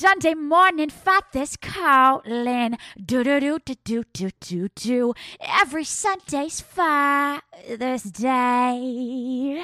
Sunday morning, Father's calling. Do do do do do do do do. Every Sunday's Father's Day.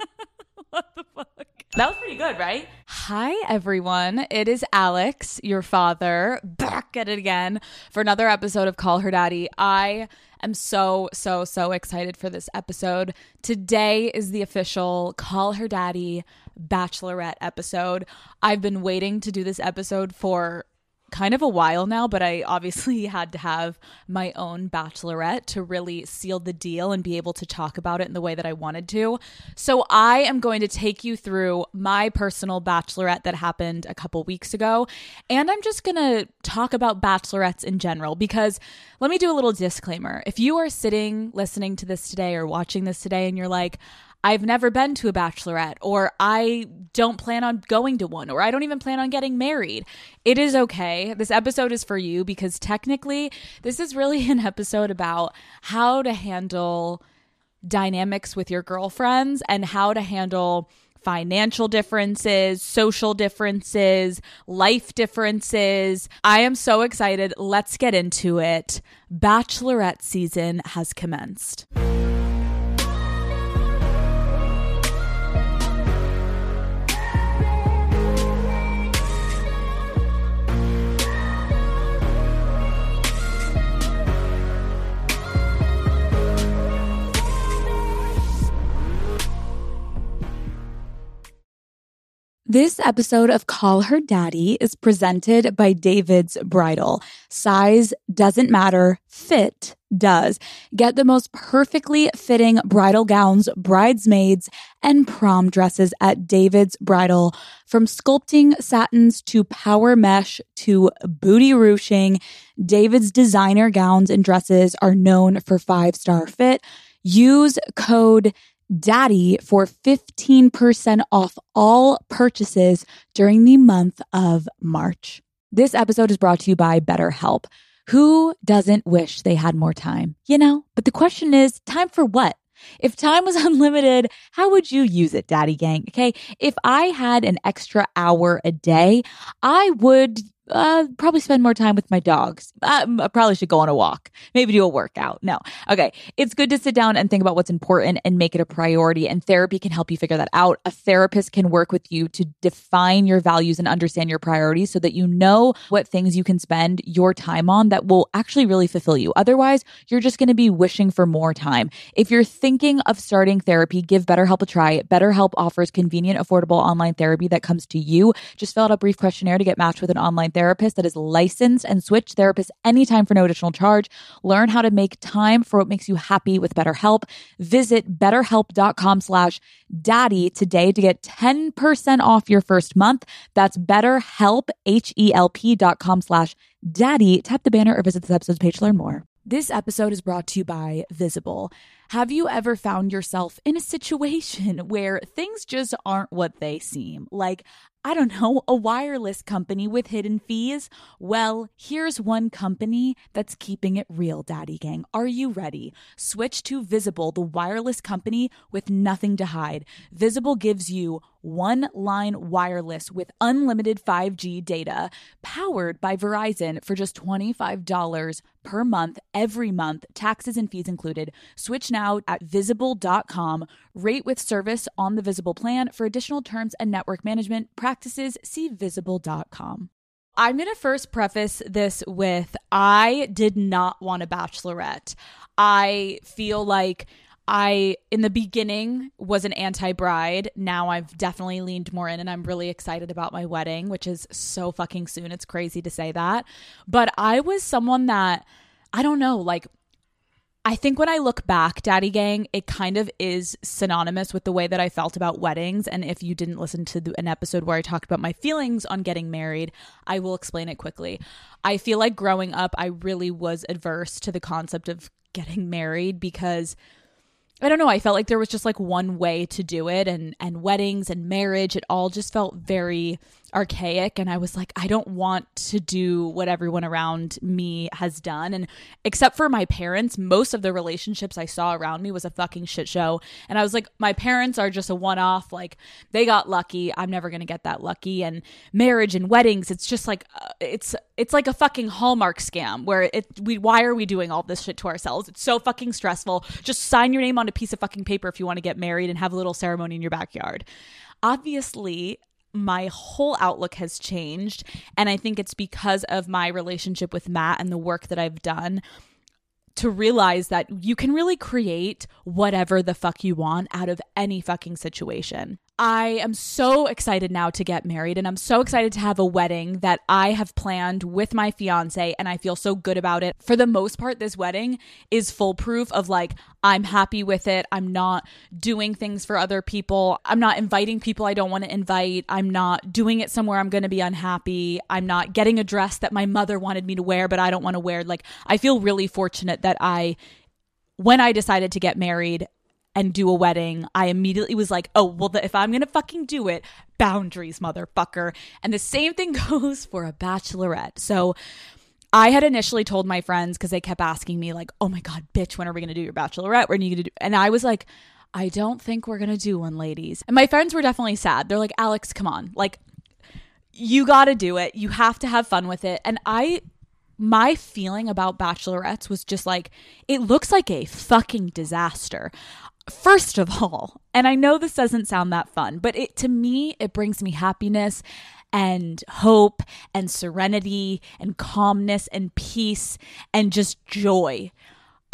what the fuck? That was pretty good, right? Hi, everyone. It is Alex, your father, back at it again for another episode of Call Her Daddy. I am so, so, so excited for this episode. Today is the official Call Her Daddy Bachelorette episode. I've been waiting to do this episode for kind of a while now, but I obviously had to have my own bachelorette to really seal the deal and be able to talk about it in the way that I wanted to. So I am going to take you through my personal bachelorette that happened a couple weeks ago. And I'm just going to talk about bachelorettes in general because let me do a little disclaimer. If you are sitting listening to this today or watching this today and you're like, I've never been to a bachelorette, or I don't plan on going to one, or I don't even plan on getting married. It is okay. This episode is for you because technically, this is really an episode about how to handle dynamics with your girlfriends and how to handle financial differences, social differences, life differences. I am so excited. Let's get into it. Bachelorette season has commenced. This episode of Call Her Daddy is presented by David's Bridal. Size doesn't matter, fit does. Get the most perfectly fitting bridal gowns, bridesmaids, and prom dresses at David's Bridal. From sculpting satins to power mesh to booty ruching, David's designer gowns and dresses are known for five star fit. Use code Daddy for 15% off all purchases during the month of March. This episode is brought to you by BetterHelp. Who doesn't wish they had more time? You know, but the question is time for what? If time was unlimited, how would you use it, Daddy Gang? Okay. If I had an extra hour a day, I would uh, probably spend more time with my dogs. Uh, I probably should go on a walk, maybe do a workout. No. Okay. It's good to sit down and think about what's important and make it a priority. And therapy can help you figure that out. A therapist can work with you to define your values and understand your priorities so that you know what things you can spend your time on that will actually really fulfill you. Otherwise, you're just going to be wishing for more time. If you're thinking of starting therapy, give BetterHelp a try. BetterHelp offers convenient, affordable online therapy that comes to you. Just fill out a brief questionnaire to get matched with an online therapist that is licensed and switch therapists anytime for no additional charge. Learn how to make time for what makes you happy with BetterHelp. Visit betterhelp.com slash daddy today to get 10% off your first month. That's betterhelp, H-E-L-P dot com slash daddy. Tap the banner or visit this episode's page to learn more. This episode is brought to you by Visible. Have you ever found yourself in a situation where things just aren't what they seem? Like, I don't know, a wireless company with hidden fees? Well, here's one company that's keeping it real, Daddy Gang. Are you ready? Switch to Visible, the wireless company with nothing to hide. Visible gives you one line wireless with unlimited 5G data powered by Verizon for just $25 per month every month, taxes and fees included. Switch now at visible.com. Rate with service on the Visible plan. For additional terms and network management practices, see visible.com. I'm going to first preface this with I did not want a bachelorette. I feel like I, in the beginning, was an anti bride. Now I've definitely leaned more in and I'm really excited about my wedding, which is so fucking soon. It's crazy to say that. But I was someone that, I don't know, like, I think when I look back, Daddy Gang, it kind of is synonymous with the way that I felt about weddings. And if you didn't listen to the, an episode where I talked about my feelings on getting married, I will explain it quickly. I feel like growing up, I really was adverse to the concept of getting married because I don't know, I felt like there was just like one way to do it and and weddings and marriage, it all just felt very archaic and I was like I don't want to do what everyone around me has done. And except for my parents most of the relationships I saw around me was a fucking shit show. And I was like my parents are just a one off like they got lucky. I'm never going to get that lucky. And marriage and weddings it's just like uh, it's it's like a fucking hallmark scam where it we why are we doing all this shit to ourselves? It's so fucking stressful. Just sign your name on a piece of fucking paper if you want to get married and have a little ceremony in your backyard. Obviously my whole outlook has changed. And I think it's because of my relationship with Matt and the work that I've done to realize that you can really create whatever the fuck you want out of any fucking situation. I am so excited now to get married and I'm so excited to have a wedding that I have planned with my fiance and I feel so good about it. For the most part, this wedding is foolproof of like, I'm happy with it. I'm not doing things for other people. I'm not inviting people I don't want to invite. I'm not doing it somewhere I'm going to be unhappy. I'm not getting a dress that my mother wanted me to wear, but I don't want to wear. Like, I feel really fortunate that I when I decided to get married, and do a wedding, I immediately was like, oh, well, the, if I'm going to fucking do it, boundaries, motherfucker. And the same thing goes for a bachelorette. So I had initially told my friends because they kept asking me, like, oh my God, bitch, when are we going to do your bachelorette? When are you going to do? And I was like, I don't think we're going to do one, ladies. And my friends were definitely sad. They're like, Alex, come on. Like, you got to do it. You have to have fun with it. And I my feeling about bachelorettes was just like it looks like a fucking disaster. First of all, and I know this doesn't sound that fun, but it to me it brings me happiness and hope and serenity and calmness and peace and just joy.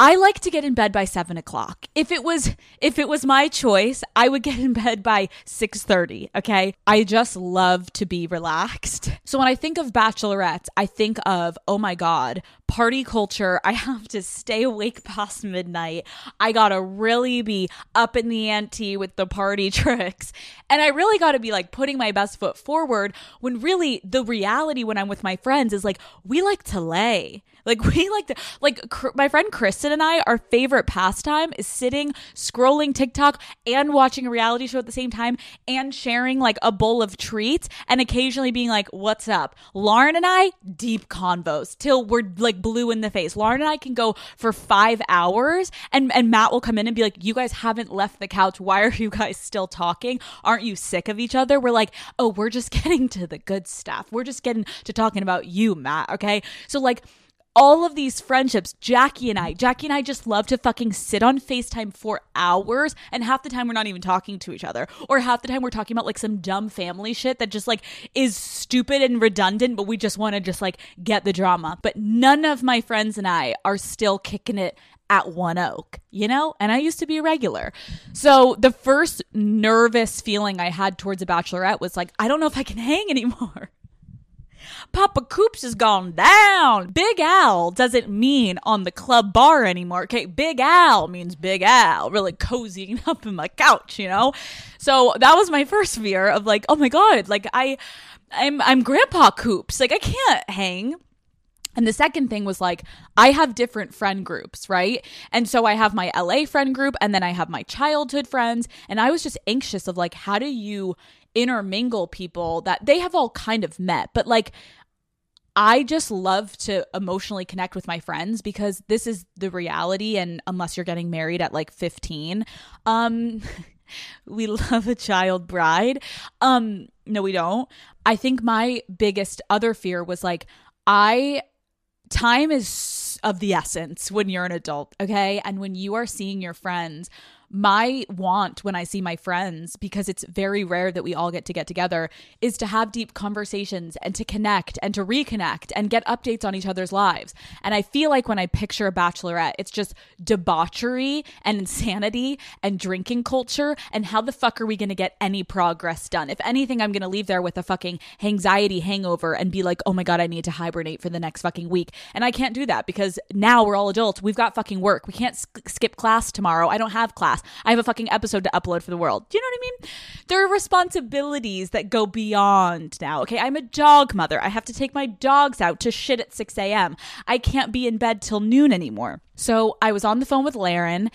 I like to get in bed by seven o'clock. If it was if it was my choice, I would get in bed by six thirty. Okay, I just love to be relaxed. So when I think of bachelorettes, I think of oh my god, party culture. I have to stay awake past midnight. I gotta really be up in the ante with the party tricks. And I really gotta be like putting my best foot forward when really the reality when I'm with my friends is like, we like to lay. Like we like like cr- my friend Kristen and I our favorite pastime is sitting scrolling TikTok and watching a reality show at the same time and sharing like a bowl of treats and occasionally being like what's up. Lauren and I deep convos till we're like blue in the face. Lauren and I can go for 5 hours and and Matt will come in and be like you guys haven't left the couch. Why are you guys still talking? Aren't you sick of each other? We're like, "Oh, we're just getting to the good stuff. We're just getting to talking about you, Matt, okay?" So like all of these friendships, Jackie and I, Jackie and I just love to fucking sit on FaceTime for hours and half the time we're not even talking to each other. Or half the time we're talking about like some dumb family shit that just like is stupid and redundant, but we just want to just like get the drama. But none of my friends and I are still kicking it at One Oak, you know? And I used to be a regular. So the first nervous feeling I had towards a bachelorette was like, I don't know if I can hang anymore. Papa Coops has gone down. Big Al doesn't mean on the club bar anymore. Okay, Big Al means Big Al, really cozying up in my couch, you know? So that was my first fear of like, oh my God, like I I'm I'm Grandpa Coops. Like I can't hang. And the second thing was like, I have different friend groups, right? And so I have my LA friend group and then I have my childhood friends. And I was just anxious of like, how do you intermingle people that they have all kind of met, but like I just love to emotionally connect with my friends because this is the reality and unless you're getting married at like 15, um we love a child bride. Um no we don't. I think my biggest other fear was like I time is of the essence when you're an adult, okay? And when you are seeing your friends my want when I see my friends, because it's very rare that we all get to get together, is to have deep conversations and to connect and to reconnect and get updates on each other's lives. And I feel like when I picture a bachelorette, it's just debauchery and insanity and drinking culture. And how the fuck are we going to get any progress done? If anything, I'm going to leave there with a fucking anxiety hangover and be like, oh my God, I need to hibernate for the next fucking week. And I can't do that because now we're all adults. We've got fucking work. We can't skip class tomorrow. I don't have class. I have a fucking episode to upload for the world. Do you know what I mean? There are responsibilities that go beyond now. Okay, I'm a dog mother. I have to take my dogs out to shit at 6 a.m. I can't be in bed till noon anymore. So I was on the phone with Lauren,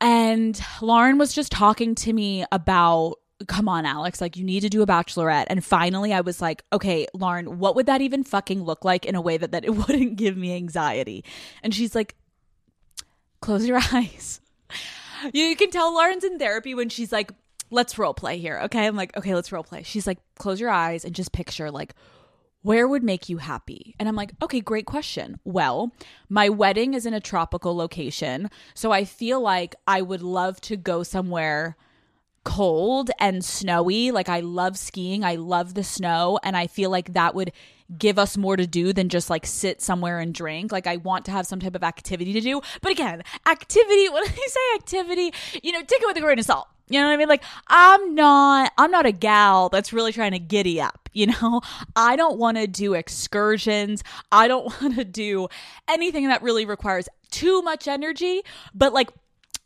and Lauren was just talking to me about come on, Alex, like you need to do a bachelorette. And finally I was like, okay, Lauren, what would that even fucking look like in a way that, that it wouldn't give me anxiety? And she's like, close your eyes. You can tell Lauren's in therapy when she's like, let's role play here. Okay. I'm like, okay, let's role play. She's like, close your eyes and just picture like, where would make you happy? And I'm like, okay, great question. Well, my wedding is in a tropical location. So I feel like I would love to go somewhere cold and snowy. Like I love skiing. I love the snow. And I feel like that would give us more to do than just like sit somewhere and drink. Like I want to have some type of activity to do. But again, activity, What when I say activity, you know, take it with a grain of salt. You know what I mean? Like I'm not I'm not a gal that's really trying to giddy up, you know? I don't want to do excursions. I don't want to do anything that really requires too much energy, but like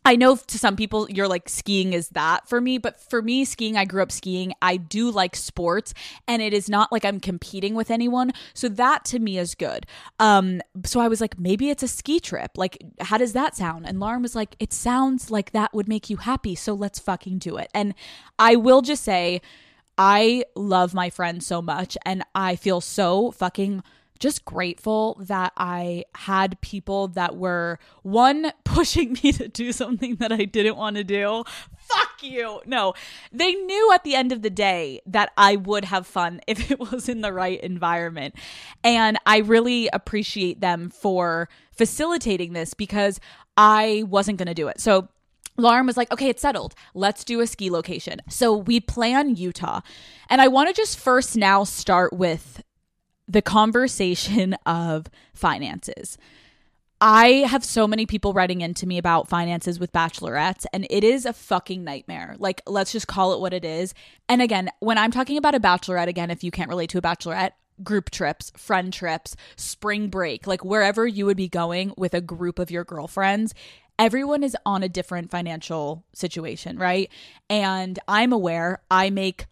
I know to some people you're like skiing is that for me, but for me skiing I grew up skiing. I do like sports and it is not like I'm competing with anyone. So that to me is good. Um so I was like maybe it's a ski trip. Like how does that sound? And Lauren was like it sounds like that would make you happy, so let's fucking do it. And I will just say I love my friends so much and I feel so fucking just grateful that I had people that were one pushing me to do something that I didn't want to do. Fuck you. No, they knew at the end of the day that I would have fun if it was in the right environment. And I really appreciate them for facilitating this because I wasn't going to do it. So Lauren was like, okay, it's settled. Let's do a ski location. So we plan Utah. And I want to just first now start with the conversation of finances. I have so many people writing into me about finances with bachelorettes, and it is a fucking nightmare. Like, let's just call it what it is. And again, when I'm talking about a bachelorette, again, if you can't relate to a bachelorette, group trips, friend trips, spring break, like wherever you would be going with a group of your girlfriends, everyone is on a different financial situation, right? And I'm aware I make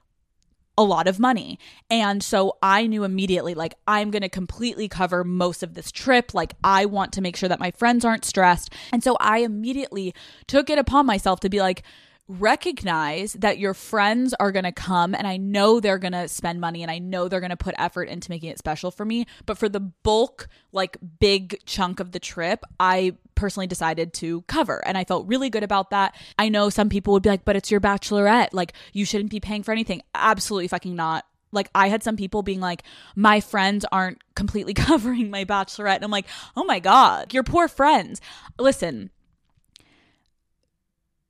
a lot of money. And so I knew immediately, like, I'm going to completely cover most of this trip. Like, I want to make sure that my friends aren't stressed. And so I immediately took it upon myself to be like, recognize that your friends are going to come and I know they're going to spend money and I know they're going to put effort into making it special for me. But for the bulk, like big chunk of the trip, I personally decided to cover and I felt really good about that. I know some people would be like, but it's your bachelorette. Like, you shouldn't be paying for anything. Absolutely fucking not. Like I had some people being like, my friends aren't completely covering my bachelorette. And I'm like, oh my God, your poor friends. Listen,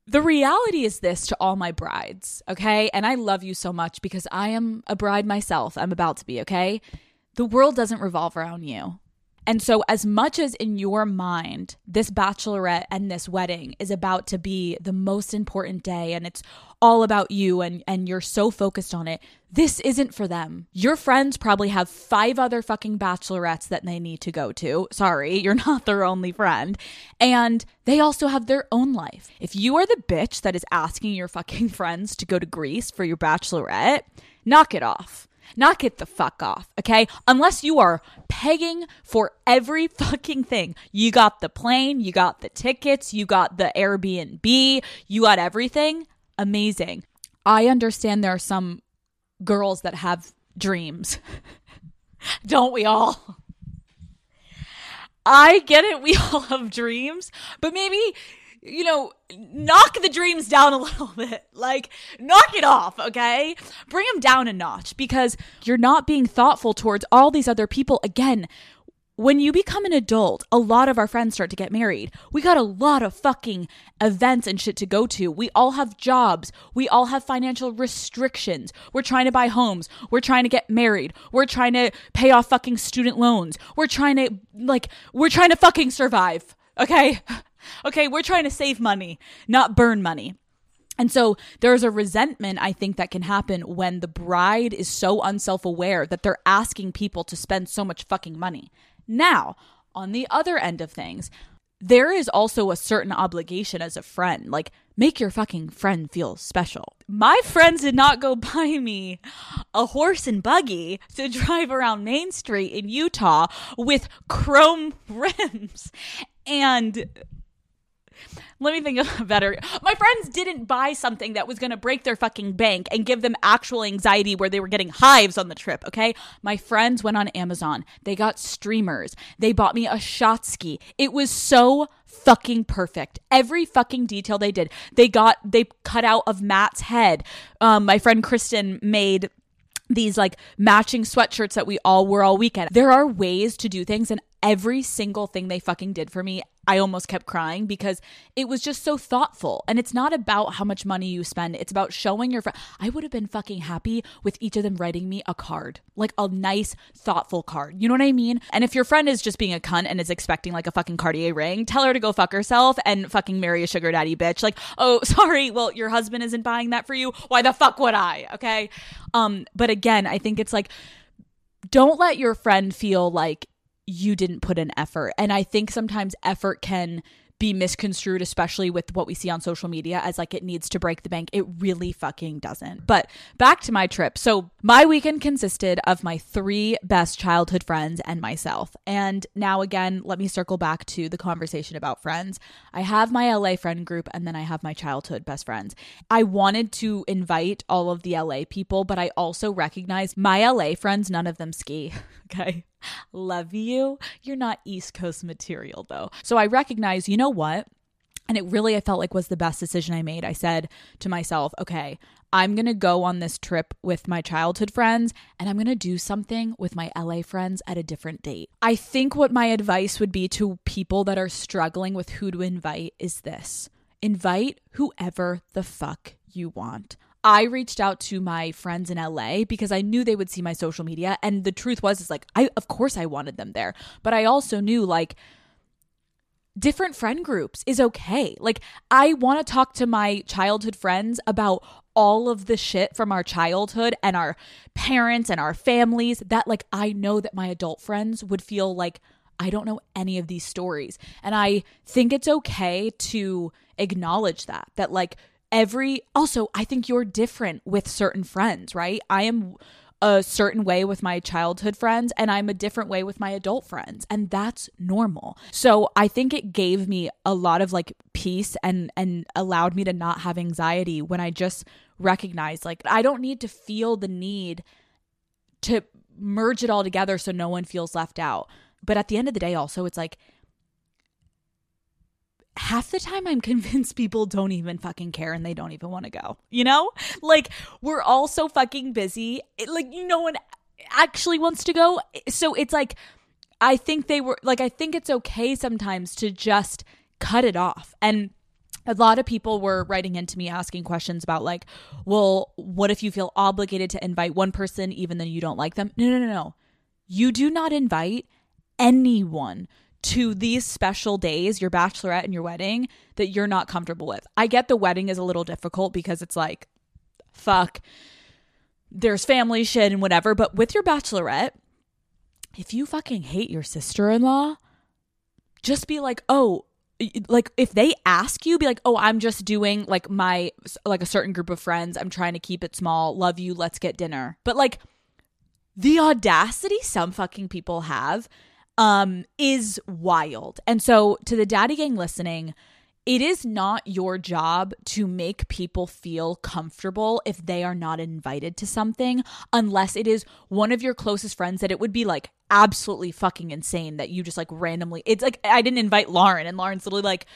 the reality is this to all my brides, okay? And I love you so much because I am a bride myself. I'm about to be, okay? The world doesn't revolve around you. And so, as much as in your mind, this bachelorette and this wedding is about to be the most important day and it's all about you and, and you're so focused on it, this isn't for them. Your friends probably have five other fucking bachelorettes that they need to go to. Sorry, you're not their only friend. And they also have their own life. If you are the bitch that is asking your fucking friends to go to Greece for your bachelorette, knock it off not get the fuck off, okay? Unless you are pegging for every fucking thing. You got the plane, you got the tickets, you got the Airbnb, you got everything. Amazing. I understand there are some girls that have dreams. Don't we all? I get it. We all have dreams, but maybe you know, knock the dreams down a little bit. Like, knock it off, okay? Bring them down a notch because you're not being thoughtful towards all these other people. Again, when you become an adult, a lot of our friends start to get married. We got a lot of fucking events and shit to go to. We all have jobs. We all have financial restrictions. We're trying to buy homes. We're trying to get married. We're trying to pay off fucking student loans. We're trying to, like, we're trying to fucking survive, okay? Okay, we're trying to save money, not burn money. And so there's a resentment, I think, that can happen when the bride is so unself aware that they're asking people to spend so much fucking money. Now, on the other end of things, there is also a certain obligation as a friend. Like, make your fucking friend feel special. My friends did not go buy me a horse and buggy to drive around Main Street in Utah with chrome rims and let me think of a better. My friends didn't buy something that was going to break their fucking bank and give them actual anxiety where they were getting hives on the trip, okay? My friends went on Amazon. They got streamers. They bought me a shot ski. It was so fucking perfect. Every fucking detail they did. They got they cut out of Matt's head. Um my friend Kristen made these like matching sweatshirts that we all wore all weekend. There are ways to do things and every single thing they fucking did for me, I almost kept crying because it was just so thoughtful. And it's not about how much money you spend, it's about showing your friend. I would have been fucking happy with each of them writing me a card, like a nice, thoughtful card. You know what I mean? And if your friend is just being a cunt and is expecting like a fucking Cartier ring, tell her to go fuck herself and fucking marry a sugar daddy bitch. Like, oh, sorry, well, your husband isn't buying that for you. Why the fuck would I? Okay. Um, but again, I think it's like, don't let your friend feel like you didn't put an effort. And I think sometimes effort can be misconstrued, especially with what we see on social media as like it needs to break the bank. It really fucking doesn't. But back to my trip. So, my weekend consisted of my three best childhood friends and myself. And now, again, let me circle back to the conversation about friends. I have my LA friend group and then I have my childhood best friends. I wanted to invite all of the LA people, but I also recognize my LA friends, none of them ski. okay. Love you. You're not East Coast material though. So I recognize, you know what? And it really, I felt like was the best decision I made. I said to myself, okay, I'm going to go on this trip with my childhood friends and I'm going to do something with my LA friends at a different date. I think what my advice would be to people that are struggling with who to invite is this invite whoever the fuck you want. I reached out to my friends in LA because I knew they would see my social media and the truth was is like I of course I wanted them there but I also knew like different friend groups is okay. Like I want to talk to my childhood friends about all of the shit from our childhood and our parents and our families that like I know that my adult friends would feel like I don't know any of these stories. And I think it's okay to acknowledge that that like every also I think you're different with certain friends, right? I am a certain way with my childhood friends and I'm a different way with my adult friends and that's normal. So I think it gave me a lot of like peace and and allowed me to not have anxiety when I just recognized like I don't need to feel the need to merge it all together so no one feels left out. But at the end of the day also it's like half the time I'm convinced people don't even fucking care and they don't even want to go. You know? Like we're all so fucking busy. It, like no one actually wants to go. So it's like I think they were like I think it's okay sometimes to just cut it off. And a lot of people were writing into me asking questions about like, well, what if you feel obligated to invite one person even though you don't like them? No, no, no, no. You do not invite anyone to these special days, your bachelorette and your wedding, that you're not comfortable with. I get the wedding is a little difficult because it's like, fuck, there's family shit and whatever. But with your bachelorette, if you fucking hate your sister in law, just be like, oh, like if they ask you be like oh i'm just doing like my like a certain group of friends i'm trying to keep it small love you let's get dinner but like the audacity some fucking people have um, is wild. And so, to the daddy gang listening, it is not your job to make people feel comfortable if they are not invited to something, unless it is one of your closest friends that it would be like absolutely fucking insane that you just like randomly. It's like, I didn't invite Lauren, and Lauren's literally like,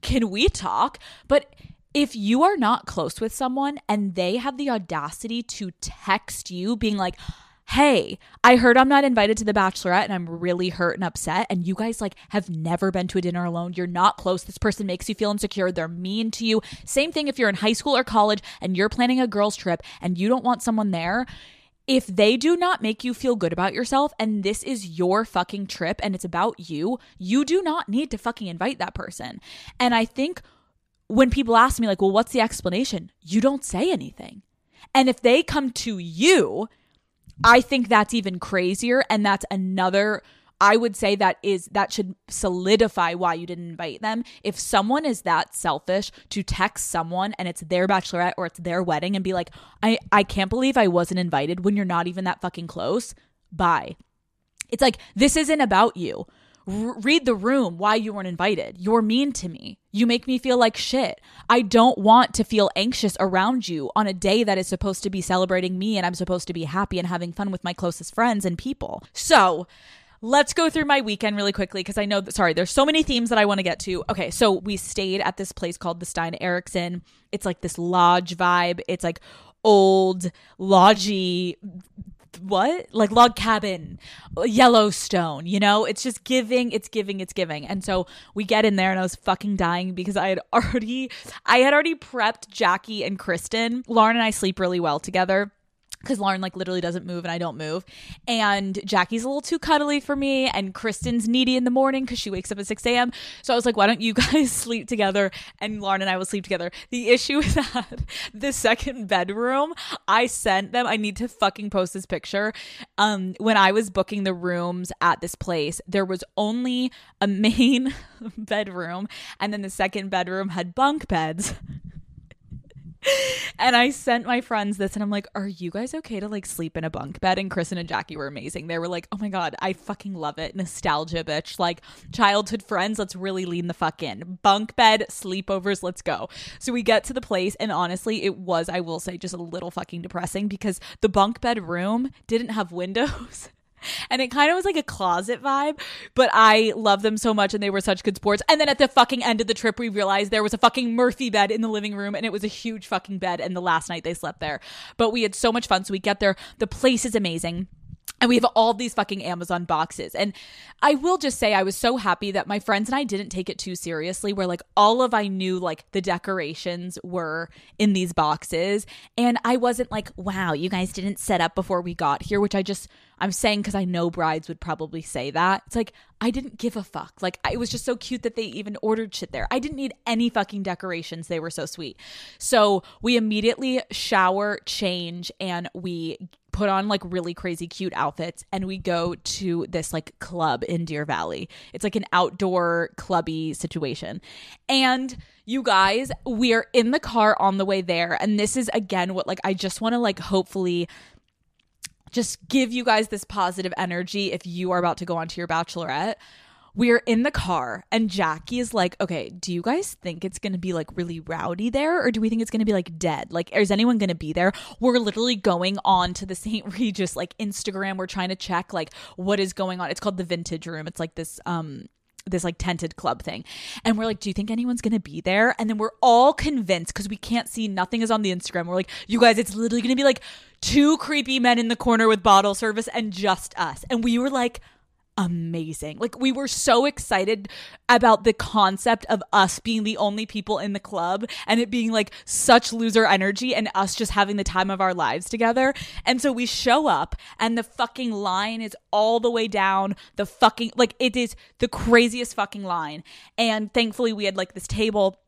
can we talk? But if you are not close with someone and they have the audacity to text you being like, hey, I heard I'm not invited to the bachelorette and I'm really hurt and upset. And you guys like have never been to a dinner alone. You're not close. This person makes you feel insecure. They're mean to you. Same thing if you're in high school or college and you're planning a girls' trip and you don't want someone there. If they do not make you feel good about yourself and this is your fucking trip and it's about you, you do not need to fucking invite that person. And I think when people ask me, like, well, what's the explanation? You don't say anything. And if they come to you I think that's even crazier. And that's another, I would say that is, that should solidify why you didn't invite them. If someone is that selfish to text someone and it's their bachelorette or it's their wedding and be like, I, I can't believe I wasn't invited when you're not even that fucking close, bye. It's like, this isn't about you R- read the room why you weren't invited. You're mean to me. You make me feel like shit. I don't want to feel anxious around you on a day that is supposed to be celebrating me and I'm supposed to be happy and having fun with my closest friends and people. So, let's go through my weekend really quickly because I know that, sorry, there's so many themes that I want to get to. Okay, so we stayed at this place called the Stein Eriksen. It's like this lodge vibe. It's like old, lodgy what? Like log cabin yellowstone you know? It's just giving it's giving it's giving. And so we get in there and i was fucking dying because i had already i had already prepped jackie and kristen. Lauren and i sleep really well together because Lauren like literally doesn't move and I don't move. And Jackie's a little too cuddly for me, and Kristen's needy in the morning because she wakes up at 6 a.m. So I was like, why don't you guys sleep together? And Lauren and I will sleep together. The issue is that the second bedroom, I sent them, I need to fucking post this picture. Um, when I was booking the rooms at this place, there was only a main bedroom, and then the second bedroom had bunk beds and I sent my friends this and I'm like, are you guys okay to like sleep in a bunk bed? And Kristen and Jackie were amazing. They were like, oh my God, I fucking love it. Nostalgia, bitch. Like childhood friends, let's really lean the fuck in. Bunk bed, sleepovers, let's go. So we get to the place and honestly, it was, I will say, just a little fucking depressing because the bunk bed room didn't have windows. And it kind of was like a closet vibe, but I love them so much and they were such good sports. And then at the fucking end of the trip, we realized there was a fucking Murphy bed in the living room and it was a huge fucking bed. And the last night they slept there. But we had so much fun. So we get there. The place is amazing and we have all these fucking Amazon boxes. And I will just say I was so happy that my friends and I didn't take it too seriously where like all of I knew like the decorations were in these boxes and I wasn't like, "Wow, you guys didn't set up before we got here," which I just I'm saying cuz I know brides would probably say that. It's like I didn't give a fuck. Like it was just so cute that they even ordered shit there. I didn't need any fucking decorations. They were so sweet. So, we immediately shower, change and we put on like really crazy cute outfits and we go to this like club in Deer Valley. It's like an outdoor clubby situation. And you guys, we're in the car on the way there and this is again what like I just want to like hopefully just give you guys this positive energy if you are about to go on to your bachelorette we're in the car and Jackie is like, okay, do you guys think it's to be like really rowdy there or do we think it's to be like dead? Like, is anyone to be there? We're literally going on to the St. Regis like Instagram. We're trying to check like what is going on. It's called the Vintage Room. It's like this, um, this like tented club thing. And we're like, do you think anyone's going to be there? And then we're all convinced because we can't see, nothing is on the Instagram. We're like, you guys, it's literally going to be like two creepy men in the corner with bottle service and just us. And we were like, amazing. Like we were so excited about the concept of us being the only people in the club and it being like such loser energy and us just having the time of our lives together. And so we show up and the fucking line is all the way down the fucking like it is the craziest fucking line. And thankfully we had like this table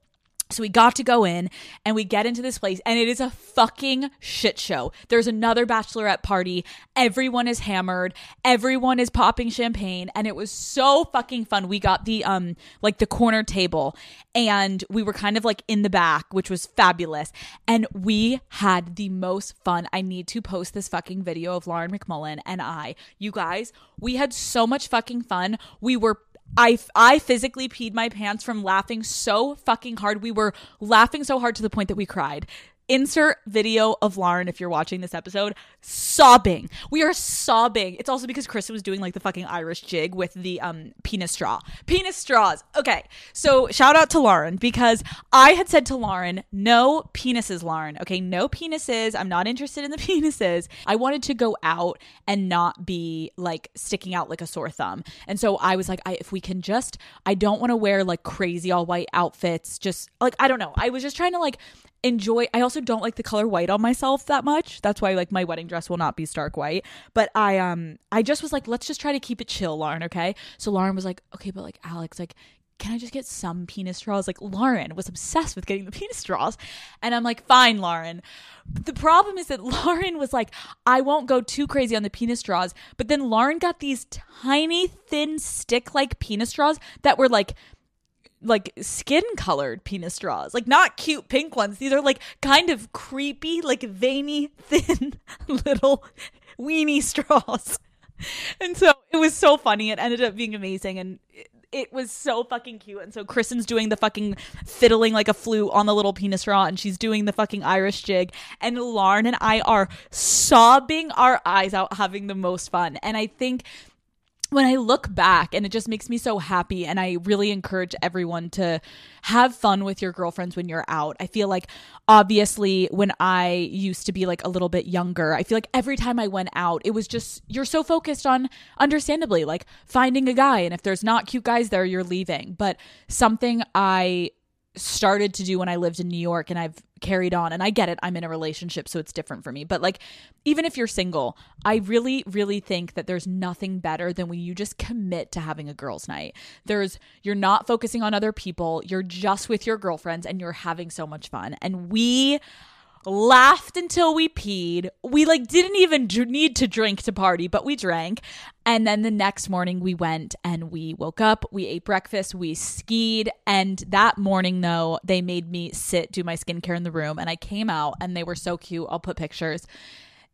so we got to go in and we get into this place and it is a fucking shit show. There's another bachelorette party. Everyone is hammered. Everyone is popping champagne and it was so fucking fun. We got the um like the corner table and we were kind of like in the back, which was fabulous. And we had the most fun. I need to post this fucking video of Lauren McMullen and I. You guys, we had so much fucking fun. We were I I physically peed my pants from laughing so fucking hard. We were laughing so hard to the point that we cried insert video of Lauren if you're watching this episode sobbing. We are sobbing. It's also because Chris was doing like the fucking Irish jig with the um penis straw. Penis straws. Okay. So shout out to Lauren because I had said to Lauren, no penises, Lauren. Okay, no penises. I'm not interested in the penises. I wanted to go out and not be like sticking out like a sore thumb. And so I was like, I, if we can just I don't want to wear like crazy all white outfits. Just like I don't know. I was just trying to like enjoy I also don't like the color white on myself that much. That's why like my wedding dress will not be stark white. But I um I just was like, let's just try to keep it chill, Lauren, okay? So Lauren was like, okay, but like Alex, like can I just get some penis straws? Like Lauren was obsessed with getting the penis straws. And I'm like, fine, Lauren. But the problem is that Lauren was like, I won't go too crazy on the penis straws. But then Lauren got these tiny, thin, stick like penis straws that were like like skin colored penis straws, like not cute pink ones. These are like kind of creepy, like veiny, thin little weeny straws. and so it was so funny. It ended up being amazing. And it, was so fucking cute. And so Kristen's doing the fucking fiddling like a flute on the little penis straw, and she's doing the fucking Irish jig. And Lauren and I are sobbing our eyes out, having the most fun. And I think when I look back, and it just makes me so happy, and I really encourage everyone to have fun with your girlfriends when you're out. I feel like, obviously, when I used to be like a little bit younger, I feel like every time I went out, it was just, you're so focused on, understandably, like finding a guy. And if there's not cute guys there, you're leaving. But something I started to do when I lived in New York and I've carried on and I get it I'm in a relationship so it's different for me but like even if you're single I really really think that there's nothing better than when you just commit to having a girls night. There's you're not focusing on other people you're just with your girlfriends and you're having so much fun and we laughed until we peed. We like didn't even d- need to drink to party, but we drank. And then the next morning we went and we woke up, we ate breakfast, we skied, and that morning though, they made me sit do my skincare in the room and I came out and they were so cute. I'll put pictures.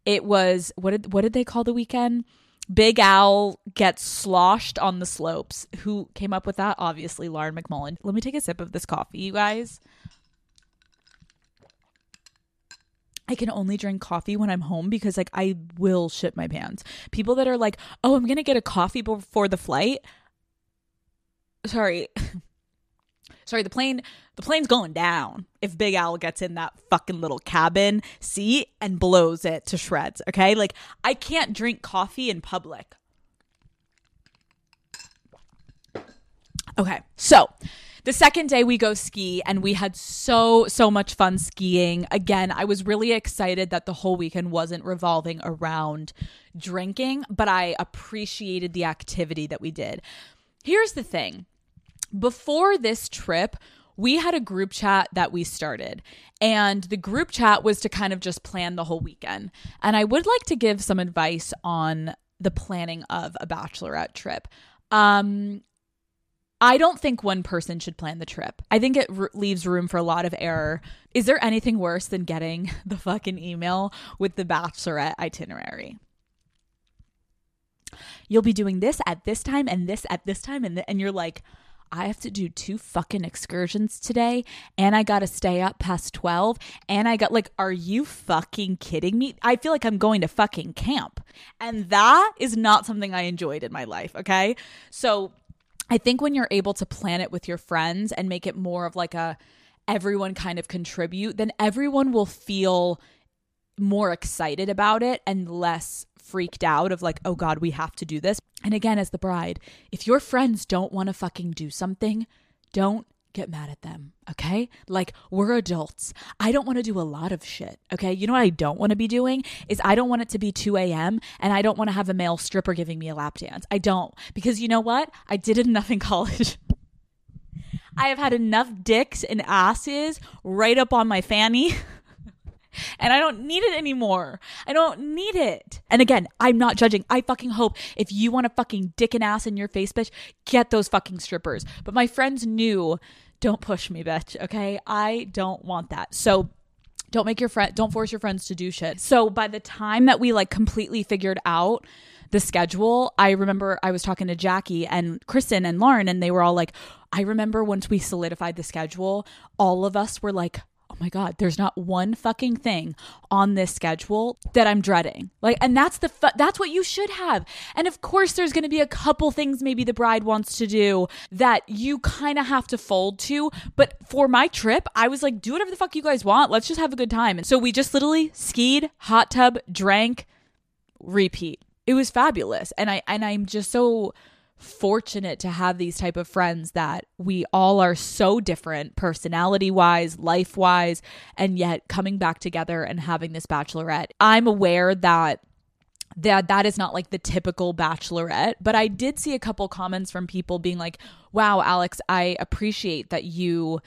It was what did what did they call the weekend? Big Al gets sloshed on the slopes. Who came up with that? Obviously, Lauren McMullen. Let me take a sip of this coffee, you guys. I can only drink coffee when I'm home because like I will shit my pants. People that are like, "Oh, I'm going to get a coffee before the flight." Sorry. Sorry, the plane the plane's going down if Big Al gets in that fucking little cabin seat and blows it to shreds, okay? Like I can't drink coffee in public. Okay. So, the second day we go ski and we had so, so much fun skiing. Again, I was really excited that the whole weekend wasn't revolving around drinking, but I appreciated the activity that we did. Here's the thing before this trip, we had a group chat that we started, and the group chat was to kind of just plan the whole weekend. And I would like to give some advice on the planning of a bachelorette trip. Um, I don't think one person should plan the trip. I think it r- leaves room for a lot of error. Is there anything worse than getting the fucking email with the bachelorette itinerary? You'll be doing this at this time and this at this time and th- and you're like I have to do two fucking excursions today and I got to stay up past 12 and I got like are you fucking kidding me? I feel like I'm going to fucking camp. And that is not something I enjoyed in my life, okay? So I think when you're able to plan it with your friends and make it more of like a everyone kind of contribute, then everyone will feel more excited about it and less freaked out of like, oh God, we have to do this. And again, as the bride, if your friends don't want to fucking do something, don't get mad at them, okay? Like, we're adults. I don't want to do a lot of shit, okay? You know what I don't want to be doing? Is I don't want it to be 2 a.m. and I don't want to have a male stripper giving me a lap dance. I don't. Because you know what? I did it enough in college. I have had enough dicks and asses right up on my fanny. and I don't need it anymore. I don't need it. And again, I'm not judging. I fucking hope if you want a fucking dick and ass in your face, bitch, get those fucking strippers. But my friends knew don't push me, bitch. Okay. I don't want that. So don't make your friend, don't force your friends to do shit. So by the time that we like completely figured out the schedule, I remember I was talking to Jackie and Kristen and Lauren, and they were all like, I remember once we solidified the schedule, all of us were like, oh my god there's not one fucking thing on this schedule that i'm dreading. Like and that's the fu- that's what you should have. And of course there's going to be a couple things maybe the bride wants to do that you kind of have to fold to. But for my trip i was like do whatever the fuck you guys want. Let's just have a good time. And so we just literally skied hot tub drank repeat. It was fabulous. And i and i'm just so fortunate to have these type of friends that we all are so different personality wise life wise and yet coming back together and having this bachelorette. I'm aware that that that is not like the typical bachelorette but i did see a couple comments from people being like wow alex i appreciate that you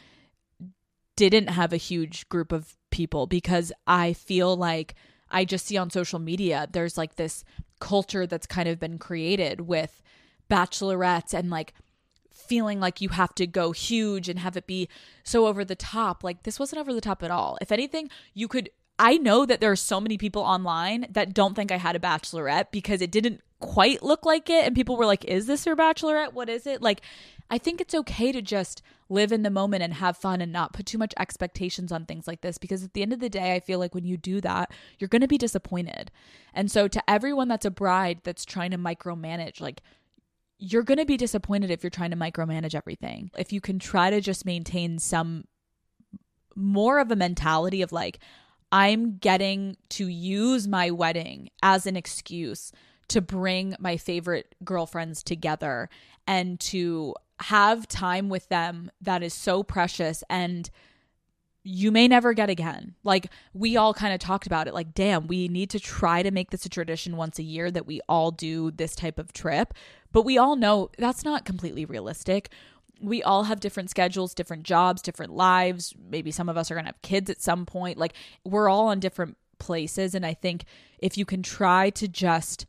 didn't have a huge group of people because i feel like i just see on social media there's like this culture that's kind of been created with bachelorettes and like feeling like you have to go huge and have it be so over the top. Like this wasn't over the top at all. If anything, you could I know that there are so many people online that don't think I had a bachelorette because it didn't quite look like it and people were like is this your bachelorette what is it like i think it's okay to just live in the moment and have fun and not put too much expectations on things like this because at the end of the day i feel like when you do that you're going to be disappointed and so to everyone that's a bride that's trying to micromanage like you're going to be disappointed if you're trying to micromanage everything if you can try to just maintain some more of a mentality of like I'm getting to use my wedding as an excuse to bring my favorite girlfriends together and to have time with them that is so precious and you may never get again. Like we all kind of talked about it like damn, we need to try to make this a tradition once a year that we all do this type of trip, but we all know that's not completely realistic we all have different schedules, different jobs, different lives. Maybe some of us are going to have kids at some point. Like we're all on different places. And I think if you can try to just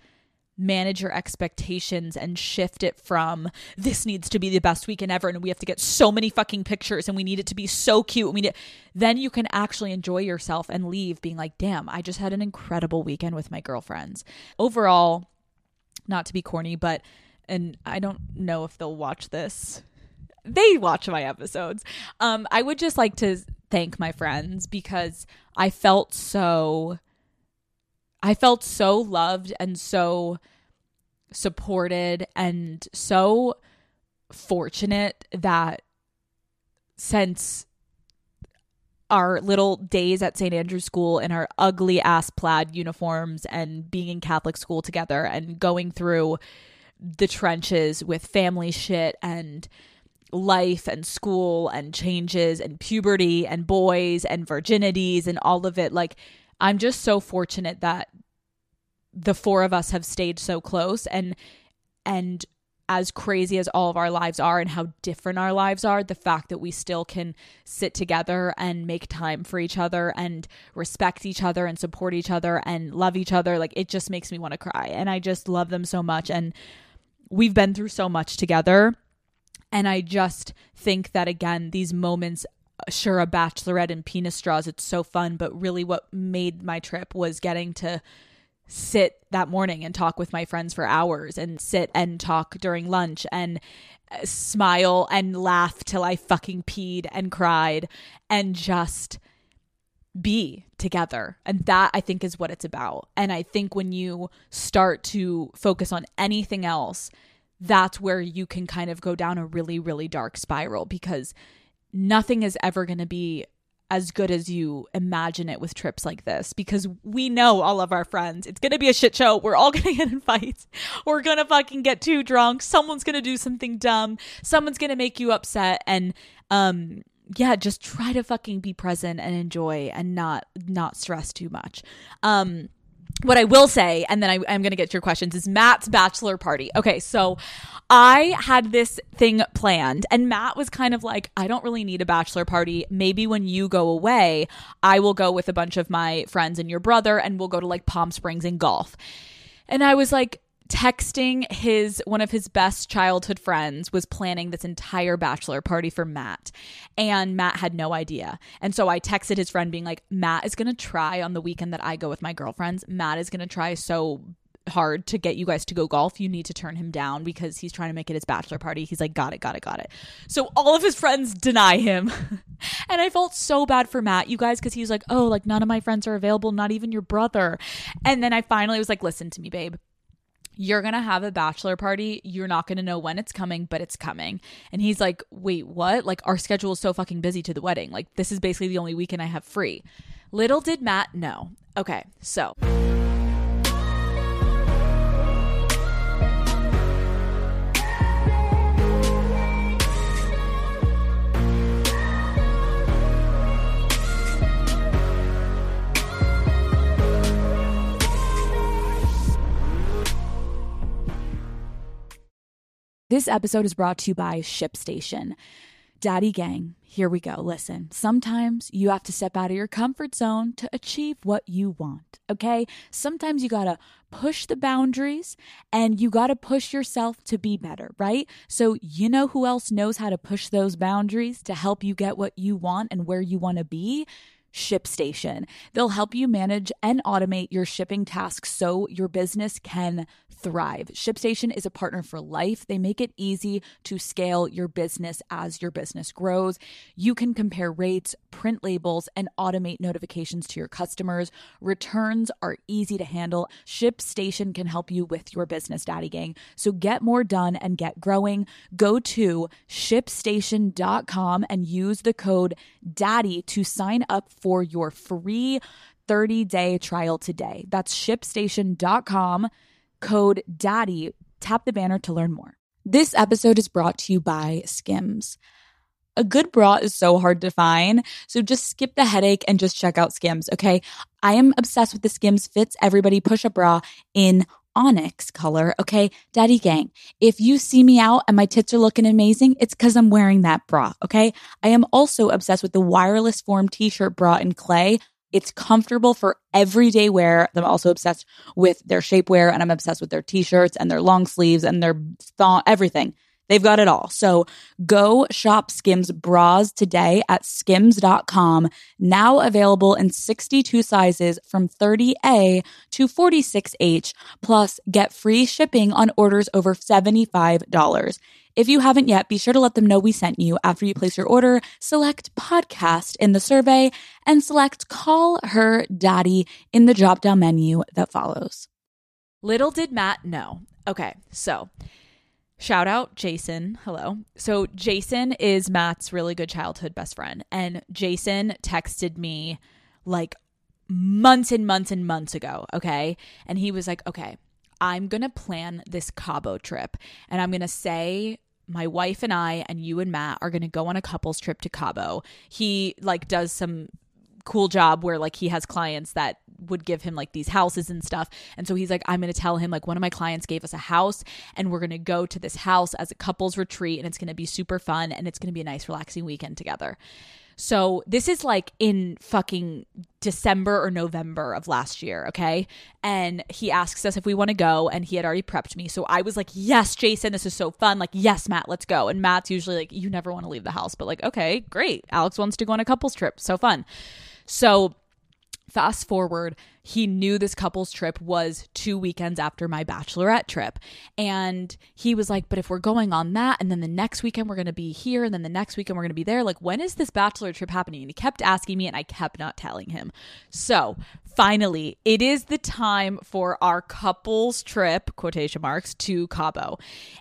manage your expectations and shift it from this needs to be the best weekend ever and we have to get so many fucking pictures and we need it to be so cute we need then you can actually enjoy yourself and leave being like damn i just had an incredible weekend with my girlfriends overall not to be corny but and i don't know if they'll watch this they watch my episodes. Um, I would just like to thank my friends because I felt so I felt so loved and so supported and so fortunate that since our little days at St. Andrew's School in our ugly ass plaid uniforms and being in Catholic school together and going through the trenches with family shit and life and school and changes and puberty and boys and virginities and all of it. Like, I'm just so fortunate that the four of us have stayed so close and, and, as crazy as all of our lives are and how different our lives are, the fact that we still can sit together and make time for each other and respect each other and support each other and love each other, like it just makes me want to cry. And I just love them so much. And we've been through so much together. And I just think that, again, these moments sure a bachelorette and penis straws it's so fun but really what made my trip was getting to sit that morning and talk with my friends for hours and sit and talk during lunch and uh, smile and laugh till I fucking peed and cried and just be together. And that I think is what it's about. And I think when you start to focus on anything else, that's where you can kind of go down a really, really dark spiral because nothing is ever going to be as good as you imagine it with trips like this because we know all of our friends. It's going to be a shit show. We're all going to get in fights. We're going to fucking get too drunk. Someone's going to do something dumb. Someone's going to make you upset and um yeah, just try to fucking be present and enjoy and not not stress too much. Um what I will say, and then I, am going to get to your questions, is Matt's bachelor party. Okay, so I had this thing planned, and Matt was kind of like, I don't really need a bachelor party. Maybe when you go away, I will go with a bunch of my friends and your brother, and we'll go to like Palm Springs and golf. And I was like, texting his one of his best childhood friends was planning this entire bachelor party for Matt and Matt had no idea. And so I texted his friend being like Matt is going to try on the weekend that I go with my girlfriends. Matt is going to try so hard to get you guys to go golf. You need to turn him down because he's trying to make it his bachelor party. He's like, got it, got it, got it. So all of his friends deny him. and I felt so bad for Matt, you guys, because he's like, oh, like none of my friends are available, not even your brother. And then I finally was like, listen to me, babe you're going to have a bachelor party. You're not going to know when it's coming, but it's coming. And he's like, wait, what? Like, our schedule is so fucking busy to the wedding. Like, this is basically the only weekend I have free. Little did Matt know. Okay, so. This episode is brought to you by ShipStation. Daddy Gang, here we go. Listen, sometimes you have to step out of your comfort zone to achieve what you want, okay? Sometimes you gotta push the boundaries and you gotta push yourself to be better, right? So, you know who else knows how to push those boundaries to help you get what you want and where you wanna be? ShipStation. They'll help you manage and automate your shipping tasks so your business can thrive. ShipStation is a partner for life. They make it easy to scale your business as your business grows. You can compare rates, print labels, and automate notifications to your customers. Returns are easy to handle. ShipStation can help you with your business, Daddy Gang. So get more done and get growing. Go to shipstation.com and use the code DADDY to sign up for your free 30 day trial today. That's shipstation.com code DADDY. Tap the banner to learn more. This episode is brought to you by Skims. A good bra is so hard to find, so just skip the headache and just check out Skims, okay? I am obsessed with the Skims Fits Everybody Push Up Bra in onyx color, okay? Daddy gang, if you see me out and my tits are looking amazing, it's because I'm wearing that bra, okay? I am also obsessed with the wireless form t shirt bra in clay. It's comfortable for everyday wear. I'm also obsessed with their shapewear and I'm obsessed with their t-shirts and their long sleeves and their thong, everything. They've got it all. So go shop Skims bras today at skims.com. Now available in 62 sizes from 30A to 46H. Plus, get free shipping on orders over $75. If you haven't yet, be sure to let them know we sent you after you place your order. Select podcast in the survey and select call her daddy in the drop down menu that follows. Little did Matt know. Okay, so shout out Jason. Hello. So, Jason is Matt's really good childhood best friend. And Jason texted me like months and months and months ago. Okay. And he was like, okay, I'm going to plan this Cabo trip and I'm going to say my wife and I and you and Matt are going to go on a couples trip to Cabo. He like does some cool job where like he has clients that would give him like these houses and stuff. And so he's like, I'm going to tell him like one of my clients gave us a house and we're going to go to this house as a couples retreat and it's going to be super fun and it's going to be a nice relaxing weekend together. So this is like in fucking December or November of last year, okay? And he asks us if we want to go, and he had already prepped me. So I was like, Yes, Jason, this is so fun. Like, yes, Matt, let's go. And Matt's usually like, You never want to leave the house, but like, okay, great. Alex wants to go on a couples trip. So fun. So fast forward, he knew this couple's trip was two weekends after my bachelorette trip. And he was like, But if we're going on that, and then the next weekend we're going to be here, and then the next weekend we're going to be there, like, when is this bachelor trip happening? And he kept asking me, and I kept not telling him. So finally, it is the time for our couples trip, quotation marks, to Cabo.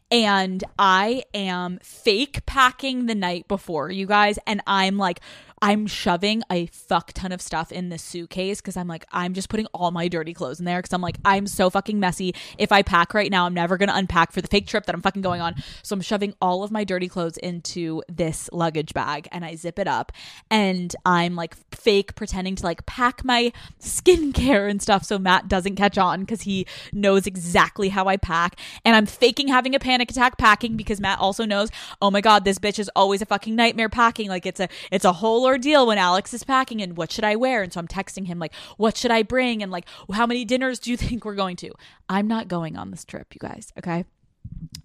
And I am fake packing the night before, you guys. And I'm like, I'm shoving a fuck ton of stuff in this suitcase because I'm like, I'm just putting all my dirty clothes in there because I'm like, I'm so fucking messy. If I pack right now, I'm never going to unpack for the fake trip that I'm fucking going on. So I'm shoving all of my dirty clothes into this luggage bag and I zip it up and I'm like fake pretending to like pack my skincare and stuff so Matt doesn't catch on because he knows exactly how I pack. And I'm faking having a panic attack packing because Matt also knows, oh my God, this bitch is always a fucking nightmare packing. Like it's a, it's a whole ordeal when Alex is packing and what should I wear? And so I'm texting him like, what should I bring? And like, how many dinners do you think we're going to? I'm not going on this trip, you guys. Okay.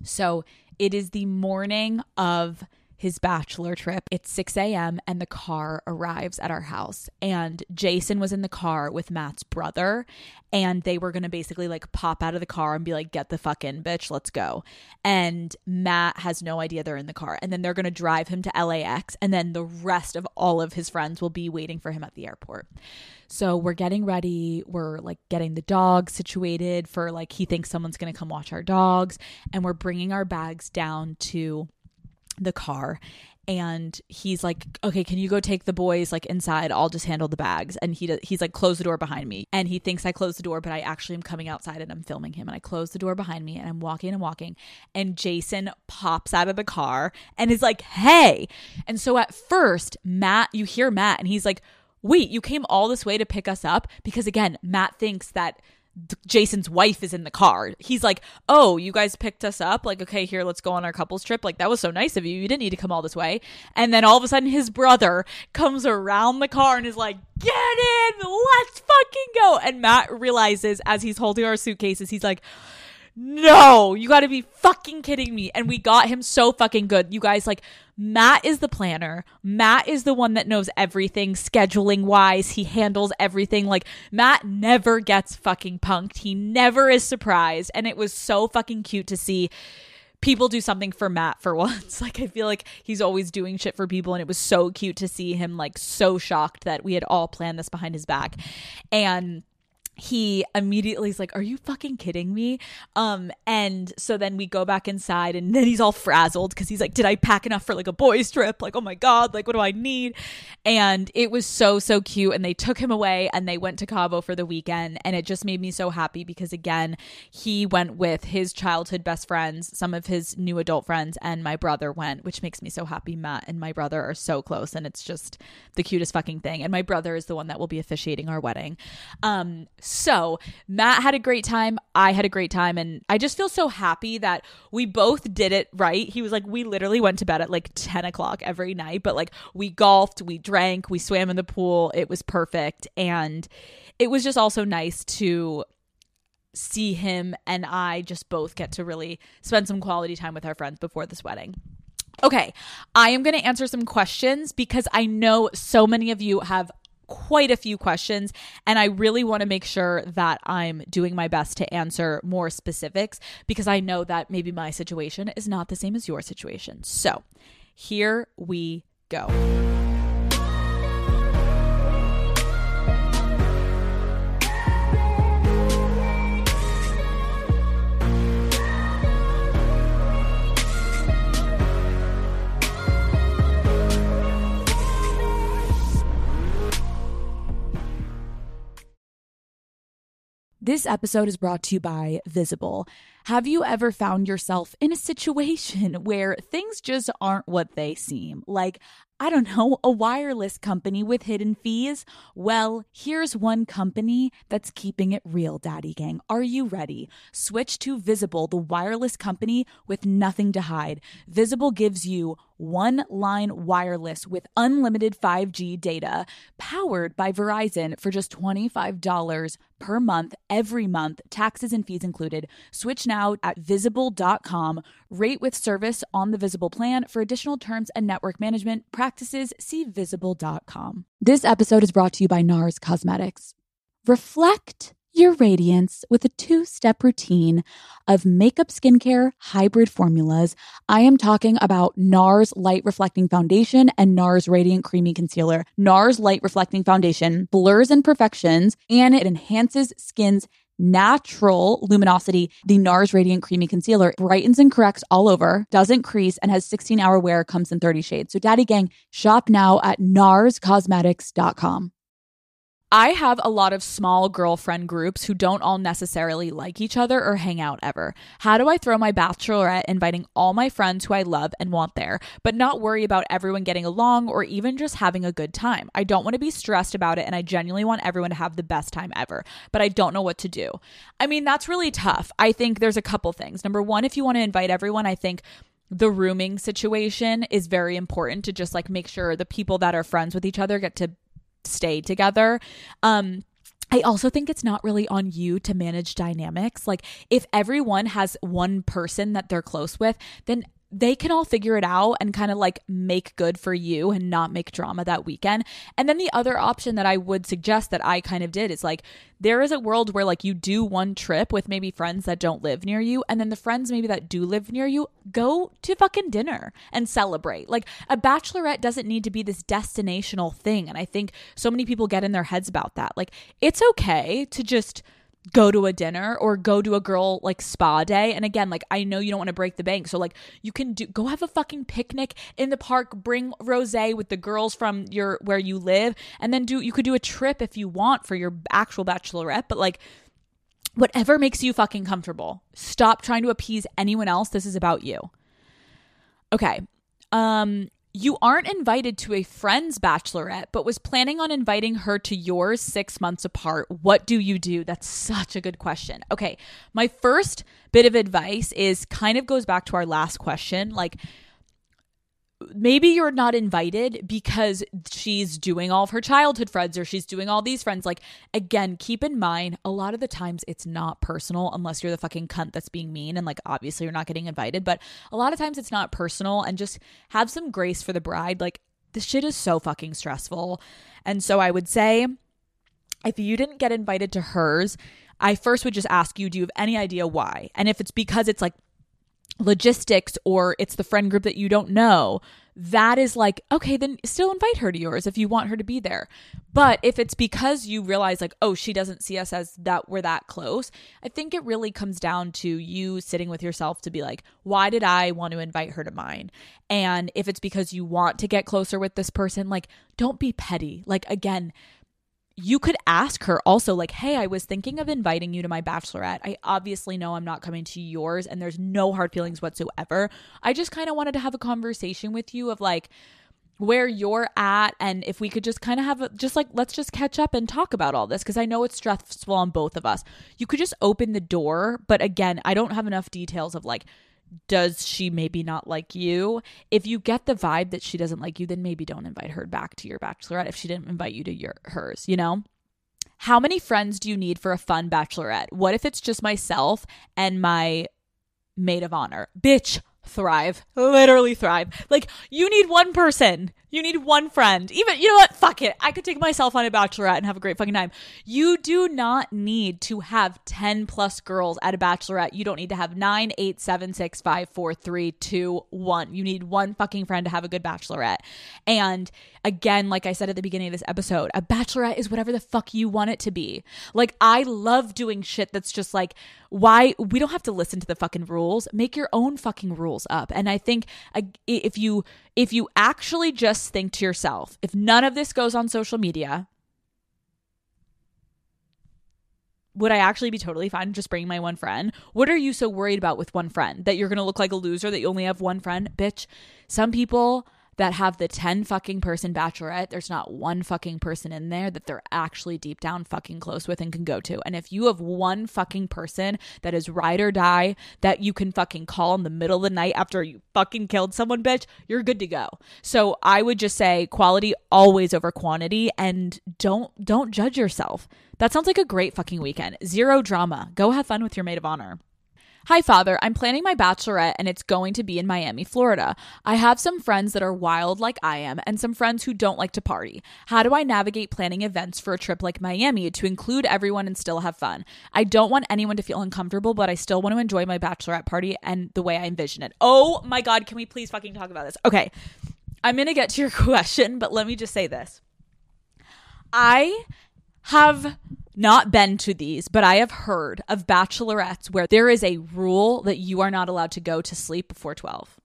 So it is the morning of his bachelor trip. It's 6 a.m. and the car arrives at our house. And Jason was in the car with Matt's brother. And they were to basically like pop out of the car and be like, get the fuck in, bitch, let's go. And Matt has no idea they're in the car. And then they're to drive him to LAX. And then the rest of all of his friends will be waiting for him at the airport. So we're getting ready. We're like getting the dog situated for like, he thinks someone's to come watch our dogs. And we're bringing our bags down to the car and he's like okay can you go take the boys like inside? I'll just handle the bags. And he does, he's like close the door behind me. And he thinks i closed the door but i actually am coming outside and i'm filming him and i close the door behind me and i'm walking and walking and jason pops out of the car and is like hey! And so at first matt you hear matt and he's like wait you came all this way to pick us up? Because again matt thinks that Jason's wife is in the car. He's like, "Oh, you guys picked us up. Like, okay, here, let's go on our couples trip. Like, that was so nice of you. You didn't need to come all this way." And then all of a sudden, his brother comes around the car and is like, "Get in, let's fucking go!" And Matt realizes as he's holding our suitcases, he's like, no, you got to be fucking kidding me. And we got him so fucking good. You guys, like, Matt is the planner. Matt is the one that knows everything scheduling wise. He handles everything. Like, Matt never gets fucking punked. He never is surprised. And it was so fucking cute to see people do something for Matt for once. Like I feel like he's always doing shit for people and it was so cute to see him like so shocked that we had all planned this behind his back. And he immediately is like, Are you fucking kidding me? Um, and so then we go back inside and then he's all frazzled because he's like, Did I pack enough for like a boys' trip? Like, oh my God, like what do I need? And it was so, so cute. And they took him away and they went to Cabo for the weekend. And it just made me so happy because again, he went with his childhood best friends, some of his new adult friends, and my brother went, which makes me so happy. Matt and my brother are so close, and it's just the cutest fucking thing. And my brother is the one that will be officiating our wedding. Um, so Matt had a great time. I had a great time. And I just feel so happy that we both did it right. He was like, we literally went to bed at like 10 o'clock every night, but like we golfed, we drank, we swam in the pool. It was perfect. And it was just also nice to see him and I just both get to really spend some quality time with our friends before this wedding. Okay, I am going to answer some questions because I know so many of you have quite a few questions and I really want to make sure that I'm doing my best to answer more specifics because I know that maybe my situation is not the same as your situation. So, here we go. This episode is brought to you by Visible. Have you ever found yourself in a situation where things just aren't what they seem? Like, I don't know, a wireless company with hidden fees? Well, here's one company that's keeping it real, Daddy Gang. Are you ready? Switch to Visible, the wireless company with nothing to hide. Visible gives you one line wireless with unlimited 5G data powered by Verizon for just $25 per month every month, taxes and fees included. Switch now at visible.com. Rate with service on the Visible plan. For additional terms and network management practices, see visible.com. This episode is brought to you by NARS Cosmetics. Reflect your radiance with a two step routine of makeup skincare hybrid formulas. I am talking about NARS Light Reflecting Foundation and NARS Radiant Creamy Concealer. NARS Light Reflecting Foundation blurs imperfections and it enhances skin's natural luminosity. The NARS Radiant Creamy Concealer brightens and corrects all over, doesn't crease, and has 16 hour wear, comes in 30 shades. So, Daddy Gang, shop now at narscosmetics.com. I have a lot of small girlfriend groups who don't all necessarily like each other or hang out ever. How do I throw my bachelorette inviting all my friends who I love and want there, but not worry about everyone getting along or even just having a good time? I don't want to be stressed about it and I genuinely want everyone to have the best time ever, but I don't know what to do. I mean, that's really tough. I think there's a couple things. Number one, if you want to invite everyone, I think the rooming situation is very important to just like make sure the people that are friends with each other get to stay together. Um, I also think it's not really on you to manage dynamics. Like, if everyone has one person that they're close with, then they can all figure it out and kind of like make good for you and not make drama that weekend. And then the other option that I would suggest that I kind of did is like there is a world where like you do one trip with maybe friends that don't live near you and then the friends maybe that do live near you go to fucking dinner and celebrate. Like a bachelorette doesn't need to be this destinational thing and I think so many people get in their heads about that. Like it's okay to just go to a dinner or go to a girl like spa day. And again like i know you don't want to break the bank. So like you can do go have a fucking picnic in the park bring rosé with the girls from your where you live and then do you could do a trip if you want for your actual bachelorette but like whatever makes you fucking comfortable. Stop trying to appease anyone else. This is about you. Okay um you aren't invited to a friend's bachelorette, but was planning on inviting her to yours six months apart. What do you do? That's such a good question. Okay, my first bit of advice is kind of goes back to our last question. Like, maybe you're not invited because she's doing all of her childhood friends or she's doing all these friends. Like, again, keep in mind, a lot of the times it's not personal unless you're the fucking cunt that's being mean. And like, obviously, you're not getting invited. But a lot of times it's not personal. And just have some grace for the bride. Like, this shit is so fucking stressful. And so I would say, if you didn't get invited to hers, I first would just ask you, do you have any idea why? And if it's because it's like logistics or it's the friend group that you don't know, that is like, okay, then still invite her to yours if you want her to be there. But if it's because you realize, like, oh, she doesn't see us as that we're that close, I think it really comes down to you sitting with yourself to be like, why did I want to invite her to mine? And if it's because you want to get closer with this person, like, don't be petty. Like, again, you could ask her also like hey i was thinking of inviting you to my bachelorette. I obviously know i'm not coming to yours and there's no hard feelings whatsoever. I just kind of wanted to have a conversation with you of like where you're at and if we could just kind of have a, just like let's just catch up and talk about all this because i know it's stressful on both of us. You could just open the door but again i don't have enough details of like does she maybe not like you? If you get the vibe that she doesn't like you, then maybe don't invite her back to your bachelorette if she didn't invite you to your hers, you know? How many friends do you need for a fun bachelorette? What if it's just myself and my maid of honor? Bitch, thrive. Literally thrive. Like you need one person. You need one friend. Even you know what? Fuck it. I could take myself on a bachelorette and have a great fucking time. You do not need to have 10 plus girls at a bachelorette. You don't need to have nine, eight, seven, six, five, four, three, two, one. You need one fucking friend to have a good bachelorette. And again, like I said at the beginning of this episode, a bachelorette is whatever the fuck you want it to be. Like I love doing shit that's just like why we don't have to listen to the fucking rules. Make your own fucking rules up. And I think uh, if you if you actually just think to yourself, if none of this goes on social media, would I actually be totally fine just bringing my one friend? What are you so worried about with one friend? That you're going to look like a loser that you only have one friend? Bitch, some people that have the 10 fucking person bachelorette, there's not one fucking person in there that they're actually deep down fucking close with and can go to. And if you have one fucking person that is ride or die that you can fucking call in the middle of the night after you fucking killed someone, bitch, you're good to go. So I would just say quality always over quantity and don't don't judge yourself. That sounds like a great fucking weekend. Zero drama. Go have fun with your maid of honor. Hi, Father. I'm planning my bachelorette and it's going to be in Miami, Florida. I have some friends that are wild like I am and some friends who don't like to party. How do I navigate planning events for a trip like Miami to include everyone and still have fun? I don't want anyone to feel uncomfortable, but I still want to enjoy my bachelorette party and the way I envision it. Oh my God, can we please fucking talk about this? Okay. I'm going to get to your question, but let me just say this. I have not been to these, but I have heard of bachelorettes where there is a rule that you are not allowed to go to sleep before 12.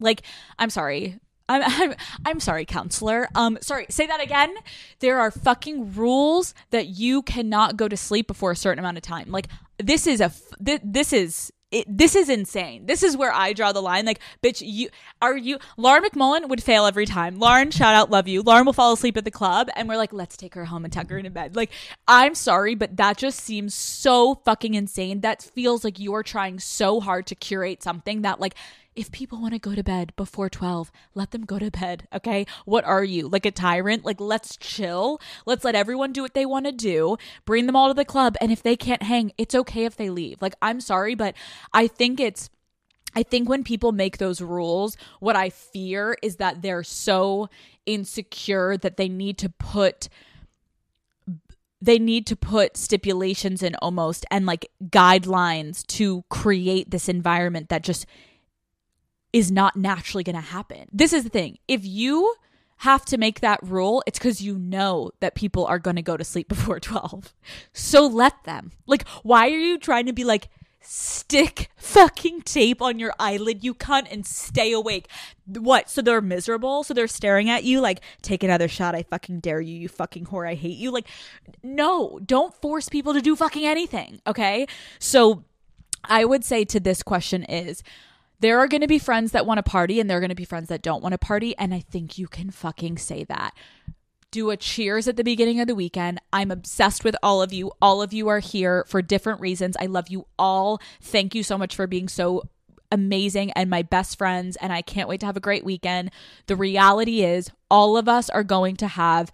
Like, I'm sorry. I'm, I'm, I'm sorry, counselor. Um, sorry, say that again. There are fucking rules that you cannot go to sleep before a certain amount of time. Like, this is a, this is it, this is insane. This is where I draw the line. Like, bitch, you are you. Lauren McMullen would fail every time. Lauren, shout out, love you. Lauren will fall asleep at the club, and we're like, let's take her home and tuck her into bed. Like, I'm sorry, but that just seems so fucking insane. That feels like you're trying so hard to curate something that, like, if people want to go to bed before 12, let them go to bed, okay? What are you? Like a tyrant? Like, let's chill. Let's let everyone do what they want to do. Bring them all to the club. And if they can't hang, it's okay if they leave. Like, I'm sorry, but I think it's. I think when people make those rules, what I fear is that they're so insecure that they need to put they need to put stipulations in almost and like guidelines to create this environment that just is not naturally going to happen. This is the thing. If you have to make that rule, it's because you know that people are going to go to sleep before 12. So let them. Like, why are you trying to be like, stick fucking tape on your eyelid, you cunt, and stay awake? What? So they're miserable? So they're staring at you like, take another shot. I fucking dare you, you fucking whore. I hate you. Like, no, don't force people to do fucking anything. Okay. So I would say to this question is, there are going to be friends that want to party and there are going to be friends that don't want to party. And I think you can fucking say that. Do a cheers at the beginning of the weekend. I'm obsessed with all of you. All of you are here for different reasons. I love you all. Thank you so much for being so amazing and my best friends, and I can't wait to have a great weekend. The reality is, all of us are going to have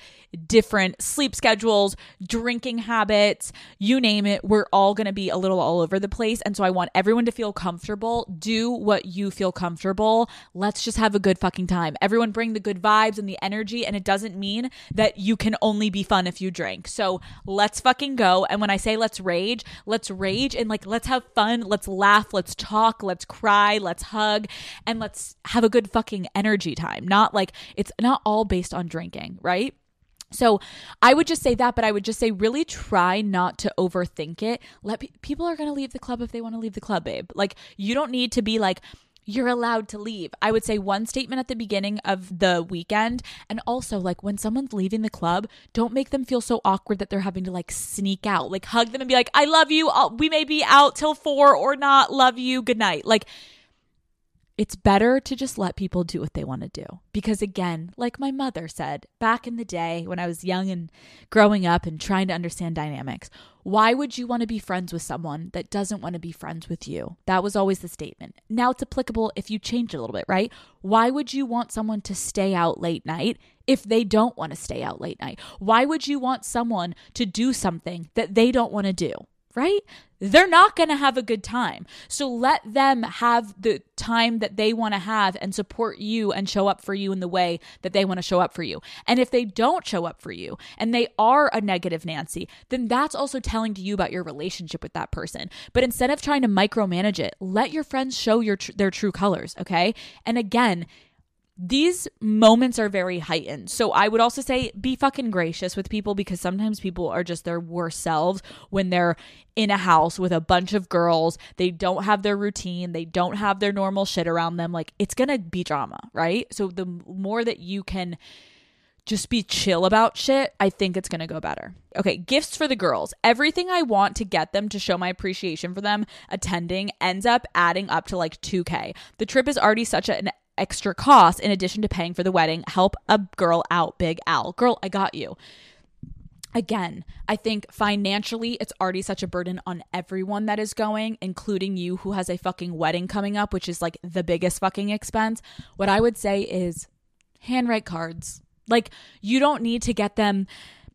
different sleep schedules, drinking habits, you name it. We're all going to be a little all over the place. And so I want everyone to feel comfortable. Do what you feel comfortable. Let's just have a good fucking time. Everyone bring the good vibes and the energy. And it doesn't mean that you can only be fun if you drink. So let's fucking go. And when I say let's rage, let's rage and like let's have fun. Let's laugh. Let's talk. Let's cry. Let's hug. And let's have a good fucking energy time. Not like it's not all based on drinking, right? So I would just say that, but I would just say really try not to overthink it. Let pe- people are going to leave the club if they want to leave the club, babe. Like you don't need to be like you're allowed to leave. I would say one statement at the beginning of the weekend. And also, like, when someone's leaving the club, don't make them feel so awkward that they're having to, like, sneak out. Like, hug them and be like, I love you. I'll, we may be out till four or not. Love you. Good night. Like, it's better to just let people do what they want to do. Because again, like my mother said back in the day when I was young and growing up and trying to understand dynamics, why would you want to be friends with someone that doesn't want to be friends with you? That was always the statement. Now it's applicable if you change it a little bit, right? Why would you want someone to stay out late night if they don't want to stay out late night? Why would you want someone to do something that they don't want to do? right? They're not going to have a good time. So let them have the time that they want to have and support you and show up for you in the way that they want to show up for you. And if they don't show up for you and they are a negative Nancy, then that's also telling to you about your relationship with that person. But instead of trying to micromanage it, let your friends show your tr- their true colors, okay? And again, these moments are very heightened. So I would also say be fucking gracious with people because sometimes people are just their worst selves when they're in a house with a bunch of girls. They don't have their routine, they don't have their normal shit around them. Like it's going to be drama, right? So the more that you can just be chill about shit, I think it's to go better. Okay, gifts for the girls. Everything I want to get them to show my appreciation for them attending ends up adding up to like 2K. The trip is already such an extra cost in addition to paying for the wedding. Help a girl out, Big Al. Girl, I got you. Again, I think financially it's already such a burden on everyone that is going, including you who has a fucking wedding coming up, which is like the biggest fucking expense. What I would say is handwrite cards. Like, you don't need to get them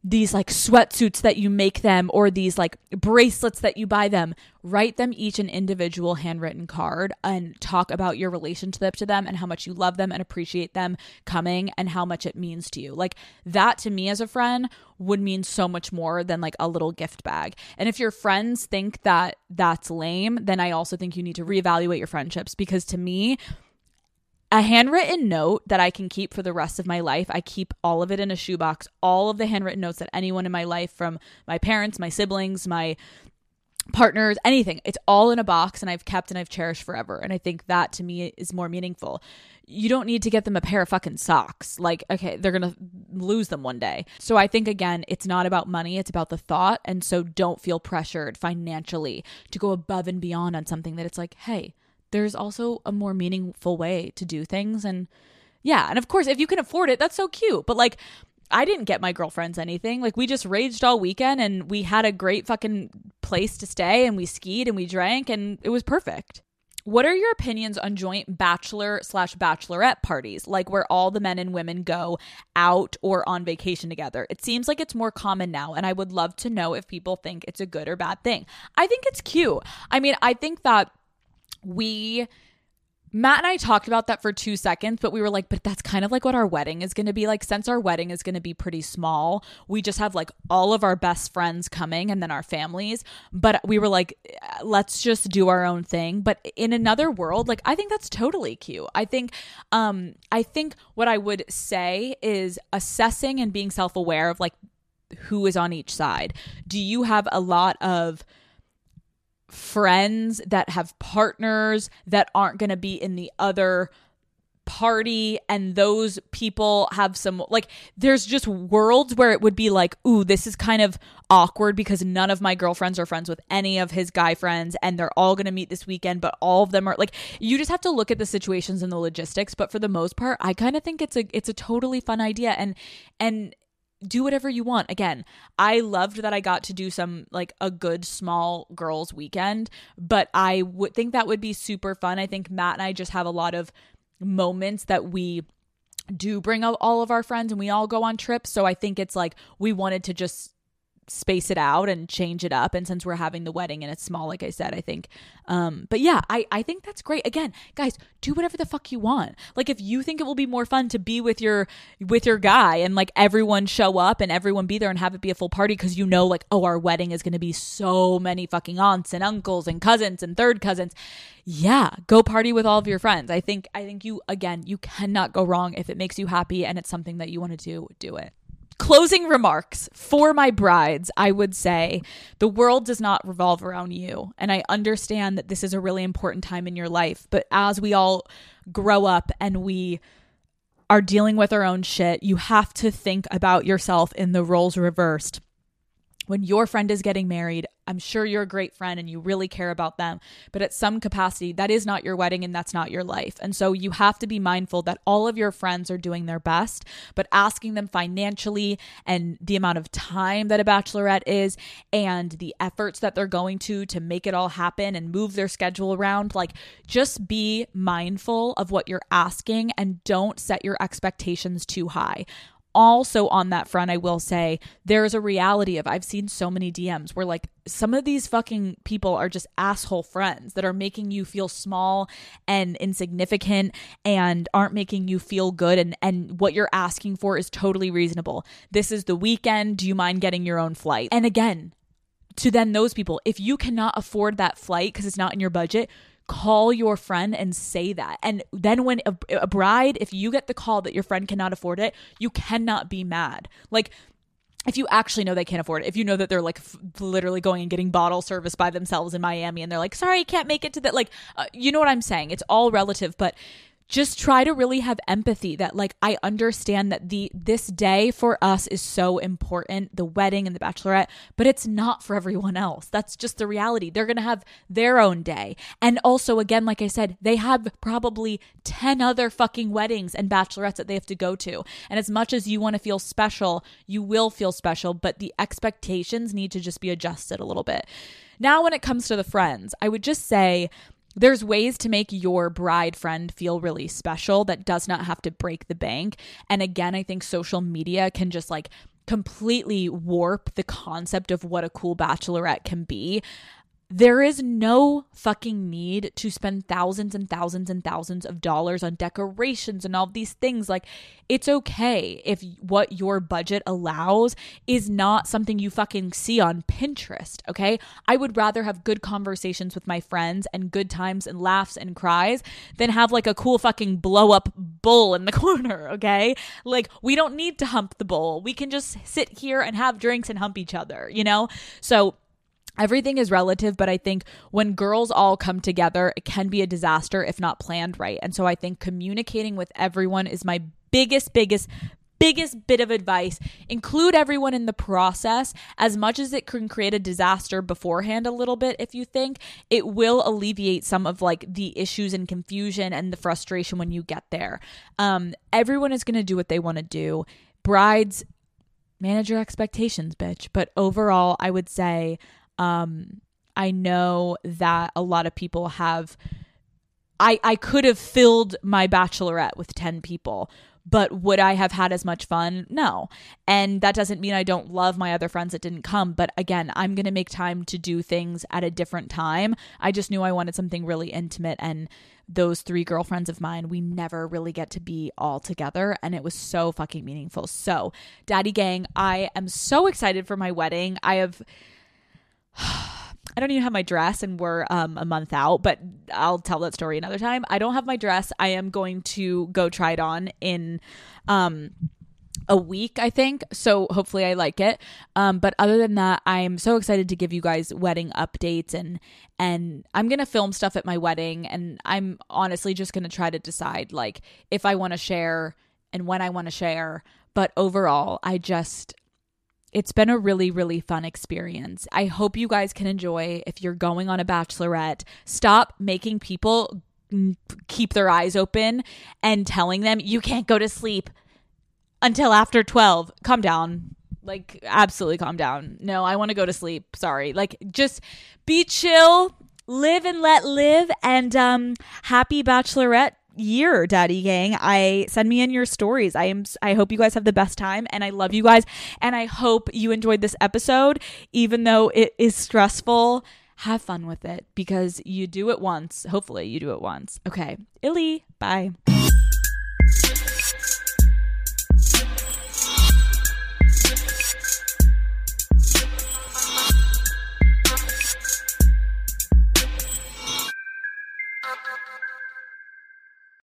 these like sweatsuits that you make them or these like bracelets that you buy them. Write them each an individual handwritten card and talk about your relationship to them and how much you love them and appreciate them coming and how much it means to you. Like that to me as a friend would mean so much more than like a little gift bag. And if your friends think that that's lame then i also think you need to reevaluate your friendships because to me a handwritten note that I can keep for the rest of my life. I keep all of it in a shoebox, all of the handwritten notes that anyone in my life, from my parents, my siblings, my partners, anything, it's all in a box and I've kept and I've cherished forever. And I think that to me is more meaningful. You don't need to get them a pair of fucking socks. Like, okay, they're going to lose them one day. So I think, again, it's not about money, it's about the thought. And so don't feel pressured financially to go above and beyond on something that it's like, hey, there's also a more meaningful way to do things. And yeah, and of course, if you can afford it, that's so cute. But like, I didn't get my girlfriends anything. Like we just raged all weekend and we had a great fucking place to stay and we skied and we drank and it was perfect. What are your opinions on joint bachelor slash bachelorette parties, like where all the men and women go out or on vacation together? It seems like it's more common now, and I would love to know if people think it's a good or bad thing. I think it's cute. I mean, I think that we Matt and I talked about that for two seconds, but we were like, but that's kind of like what our wedding is going to be like. Since our wedding is going to be pretty small, we just have like all of our best friends coming and then our families. But we were like, let's just do our own thing. But in another world, like, I think that's totally cute. I think, um, I think what I would say is assessing and being self aware of like who is on each side. Do you have a lot of, friends that have partners that aren't going to be in the other party and those people have some like there's just worlds where it would be like ooh this is kind of awkward because none of my girlfriends are friends with any of his guy friends and they're all going to meet this weekend but all of them are like you just have to look at the situations and the logistics but for the most part I kind of think it's a it's a totally fun idea and and do whatever you want. Again, I loved that I got to do some like a good small girls weekend, but I would think that would be super fun. I think Matt and I just have a lot of moments that we do bring all of our friends and we all go on trips. So I think it's like we wanted to just space it out and change it up. And since we're having the wedding and it's small like i said i think um but yeah i i think that's great. Again guys do whatever the fuck you want. Like if you think it will be more fun to be with your with your guy and like everyone show up and everyone be there and have it be a full party because you know like oh our wedding is going to be so many fucking aunts and uncles and cousins and third cousins. Yeah go party with all of your friends. I think i think you again you cannot go wrong. If it makes you happy and it's something that you want to do do it closing remarks for my brides, I would say the world does not revolve around you. And I understand that this is a really important time in your life. But as we all grow up and we are dealing with our own shit, you have to think about yourself in the roles reversed when your friend is getting married, I'm sure you're a great friend and you really care about them, but at some capacity, that is not your wedding and that's not your life. And so you have to be mindful that all of your friends are doing their best, but asking them financially and the amount of time that a bachelorette is and the efforts that they're going to to make it all happen and move their schedule around, like just be mindful of what you're asking and don't set your expectations too high also on that front i will say there's a reality of i've seen so many dms where like some of these fucking people are just asshole friends that are making you feel small and insignificant and aren't making you feel good. And and what you're asking for is totally reasonable. This is the weekend. Do you mind getting your own flight? And again to then those people if you cannot afford that flight because it's not in your budget call your friend and say that. And then when a, a, bride, if you get the call that your friend cannot afford it, you cannot be mad. Like, if you actually know they can't afford it, if you know that they're like f- literally going and getting bottle service by themselves in Miami and they're like, sorry, I can't make it to that, like, uh, you know what I'm saying? It's all relative, but just try to really have empathy that like I understand that the this day for us is so important, the wedding and the bachelorette, but it's not for everyone else. That's just the reality. They're going to have their own day. And also again like I said, they have probably 10 other fucking weddings and bachelorettes that they have to go to. And as much as you want to feel special, you will feel special, but the expectations need to just be adjusted a little bit. Now, when it comes to the friends, I would just say there's ways to make your bride friend feel really special that does not have to break the bank. And again, I think social media can just like completely warp the concept of what a cool bachelorette can be. There is no fucking need to spend thousands and thousands and thousands of dollars on decorations and all these things. Like, it's okay if what your budget allows is not something you fucking see on Pinterest, okay? I would rather have good conversations with my friends and good times and laughs and cries than have like a cool fucking blow up bull in the corner, okay? Like, we don't need to hump the bull. We can just sit here and have drinks and hump each other, you know? So, everything is relative, but I think when girls all come together, it can be a disaster if not planned right. And so I think communicating with everyone is my biggest, biggest, biggest bit of advice. Include everyone in the process. As much as it can create a disaster beforehand a little bit if you think it will alleviate some of like the issues and confusion and the frustration when you get there. Um everyone is going to do what they want to do. Brides manage your expectations bitch. But overall i would say um, I know that a lot of people have. I, I could have filled my bachelorette with 10 people, but would I have had as much fun? No. And that doesn't mean I don't love my other friends that didn't come. But again, I'm going to make time to do things at a different time. I just knew I wanted something really intimate. And those three girlfriends of mine, we never really get to be all together. And it was so fucking meaningful. So, Daddy Gang, I am so excited for my wedding. I have I don't even have my dress and we're um, a month out, but I'll tell that story another time. I don't have my dress. I am going to go try it on in um, a week, I think. So hopefully I like it. Um, but other than that, I'm so excited to give you guys wedding updates and and I'm gonna film stuff at my wedding and I'm honestly just gonna try to decide like if I want to share and when I want to share. But overall, I just it's been a really, really fun experience. I hope you guys can enjoy if you're going on a bachelorette. Stop making people keep their eyes open and telling them you can't go to sleep. until after 12. Calm down. Like, absolutely calm down. No, I want to go to sleep. Sorry. Like, just be chill, live and let live, and um, happy bachelorette year daddy gang. I send me in your stories. I am i hope you guys have the best time and i love you guys and i hope you enjoyed this episode even though it is stressful. Have fun with it because you do it once. Hopefully you do it once. Okay. Illy bye